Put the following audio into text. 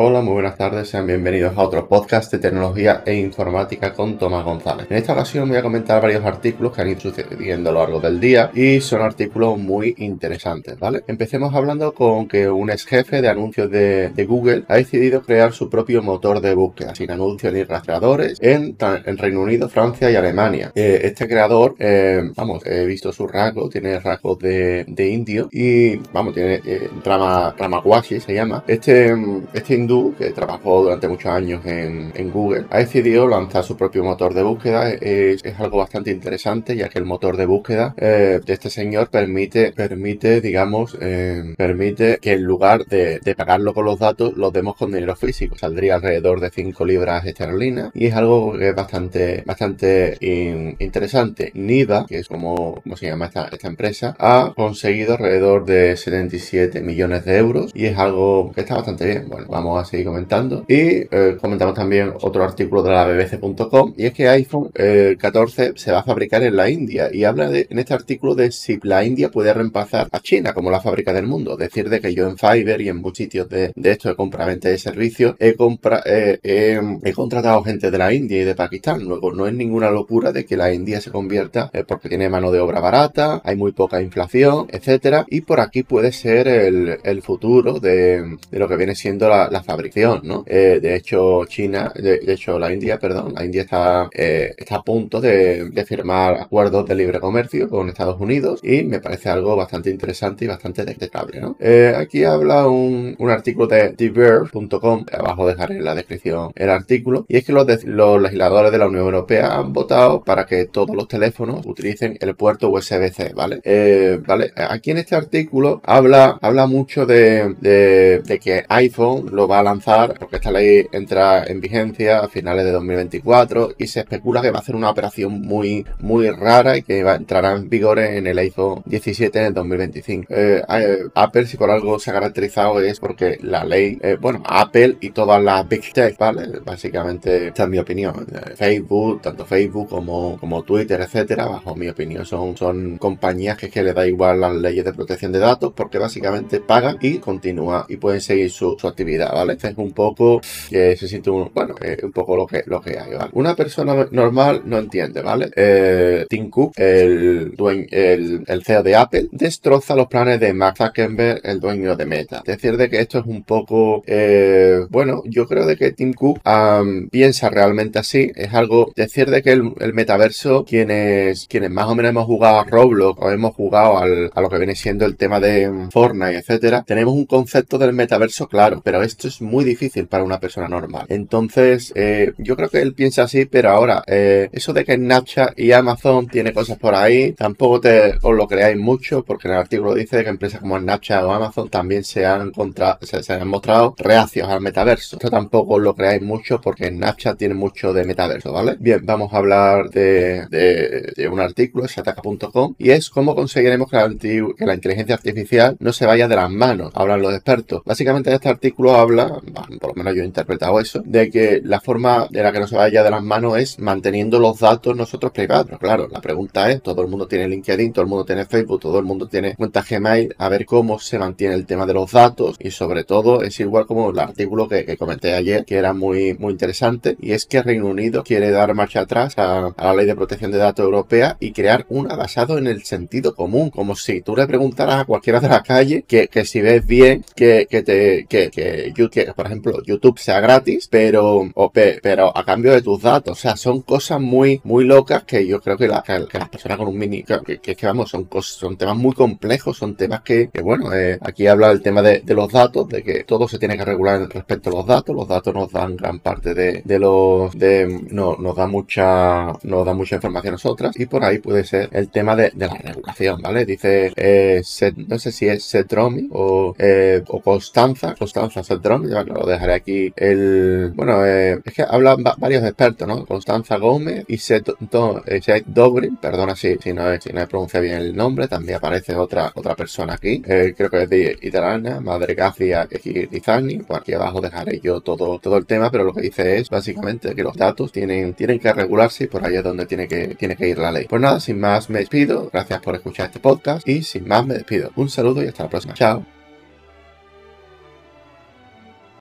Hola, muy buenas tardes, sean bienvenidos a otro podcast de tecnología e informática con Tomás González. En esta ocasión voy a comentar varios artículos que han ido sucediendo a lo largo del día y son artículos muy interesantes, ¿vale? Empecemos hablando con que un ex jefe de anuncios de, Google ha decidido crear su propio motor de búsqueda, sin anuncios ni rastreadores, en, Reino Unido, Francia y Alemania. Eh, este creador, eh, vamos, he visto su rasgo, tiene rasgos de, indio y, vamos, tiene eh, rama, ramaguashi se llama. Este, este que trabajó durante muchos años en, Google, ha decidido lanzar su propio motor de búsqueda. Es, algo bastante interesante, ya que el motor de búsqueda eh, de este señor permite, permite digamos, eh, permite que en lugar de, pagarlo con los datos, los demos con dinero físico. Saldría alrededor de 5 libras esterlinas y es algo que es bastante, bastante interesante. NIDA, que es como, como se llama esta, esta empresa, ha conseguido alrededor de 77 millones de euros y es algo que está bastante bien. Bueno, vamos a seguir comentando. Y eh, comentamos también otro artículo de la bbc.com y es que iPhone 14 eh, se va a fabricar en la India y habla de, en este artículo de si la India puede reemplazar a China como la fábrica del mundo. Decir de que yo en Fiverr y en muchos sitios de, de esto de compra-venta de servicios he, compra, eh, he contratado gente de la India y de Pakistán. Luego no es ninguna locura de que la India se convierta porque tiene mano de obra barata, hay muy poca inflación, etcétera. Y por aquí puede ser el, el futuro de, de, lo que viene siendo la fabricación, ¿no? Eh, de hecho, China, de, hecho, la India, perdón, la India está, eh, está a punto de, firmar acuerdos de libre comercio con Estados Unidos y me parece algo bastante interesante y bastante destacable, ¿no? Eh, aquí habla un, artículo de TheVerve.com, abajo dejaré en la descripción el artículo, y es que los, los legisladores de la Unión Europea han votado para que todos los teléfonos utilicen el puerto USB-C, ¿vale? ¿vale? Aquí en este artículo habla, habla mucho de, de que iPhone lo va a lanzar porque esta ley entra en vigencia a finales de 2024 y se especula que va a ser una operación muy, muy rara y que va, entrará en vigor en el iPhone 17 en el 2025. Eh, eh, Apple, si por algo se ha caracterizado, es porque la ley, eh, bueno, Apple y todas las Big Tech, ¿vale? Básicamente, esta es mi opinión. Facebook, tanto Facebook como, como Twitter, etcétera, bajo mi opinión, son, son compañías que, que le da igual las leyes de protección de datos porque básicamente pagan y continúan y pueden seguir su, su actividad, ¿vale? Este es un poco que se siente un, bueno, un poco lo que, lo que hay. Una persona normal no entiende, ¿vale? Eh, Tim Cook, el, dueño, el, el CEO de Apple, destroza los planes de Mark Zuckerberg, el dueño de Meta. Decir, de que esto es un poco, eh, bueno, yo creo de que Tim Cook piensa realmente así. Es algo, decir de que el, metaverso, quienes, quienes más o menos hemos jugado a Roblox o hemos jugado al, a lo que viene siendo el tema de Fortnite, etcétera, tenemos un concepto del metaverso claro, pero esto es muy difícil para una persona normal. Entonces, eh, yo creo que él piensa así, pero ahora, eh, eso de que Snapchat y Amazon tiene cosas por ahí, tampoco os lo creáis mucho, porque en el artículo dice que empresas como Snapchat o Amazon también se han, contra, se, han mostrado reacios al metaverso. Esto tampoco os lo creáis mucho, porque Snapchat tiene mucho de metaverso, ¿vale? Bien, vamos a hablar de, de, un artículo, sataka.com, y es cómo conseguiremos que la, que la inteligencia artificial no se vaya de las manos, hablan los expertos. Básicamente este artículo habla, por lo menos yo he interpretado eso, de que la forma de la que no se vaya de las manos es manteniendo los datos nosotros privados. Claro, la pregunta es, todo el mundo tiene LinkedIn, todo el mundo tiene Facebook, todo el mundo tiene cuenta Gmail, a ver cómo se mantiene el tema de los datos y sobre todo es igual como el artículo que, comenté ayer, que era muy, muy interesante, y es que Reino Unido quiere dar marcha atrás a, la ley de protección de datos europea y crear una basado en el sentido común, como si tú le preguntaras a cualquiera de la calle que, que si ves bien que, que que, que, que, por ejemplo, YouTube sea gratis, pero, pero a cambio de tus datos. O sea, son cosas muy, muy locas que yo creo que, la, que, las personas con un mini, que, que, que vamos, son cosas, son temas muy complejos, son temas que, bueno, eh, aquí habla el tema de, los datos, de que todo se tiene que regular respecto a los datos. Los datos nos dan gran parte de, los, de, no, nos da mucha, nos da mucha información a nosotras y por ahí puede ser el tema de, de la regulación, ¿vale? Dice, eh, no sé si es Setromi o, eh, o Constanza, Constanza Setromi, ya lo dejaré aquí el, bueno, eh, es que hablan varios expertos, ¿no? Constanza Gómez y Seth, eh, Dobrin, perdona si, si, no, si no he pronunciado bien el nombre, también aparece otra, otra persona aquí, eh, creo que es de italiana, Madre García Rizani, pues aquí abajo dejaré yo todo, todo el tema, pero lo que dice es básicamente que los datos tienen, tienen que regularse y por ahí es donde tiene que, tiene que ir la ley. Pues nada, sin más me despido, gracias por escuchar este podcast y sin más me despido. Un saludo y hasta la próxima. Chao.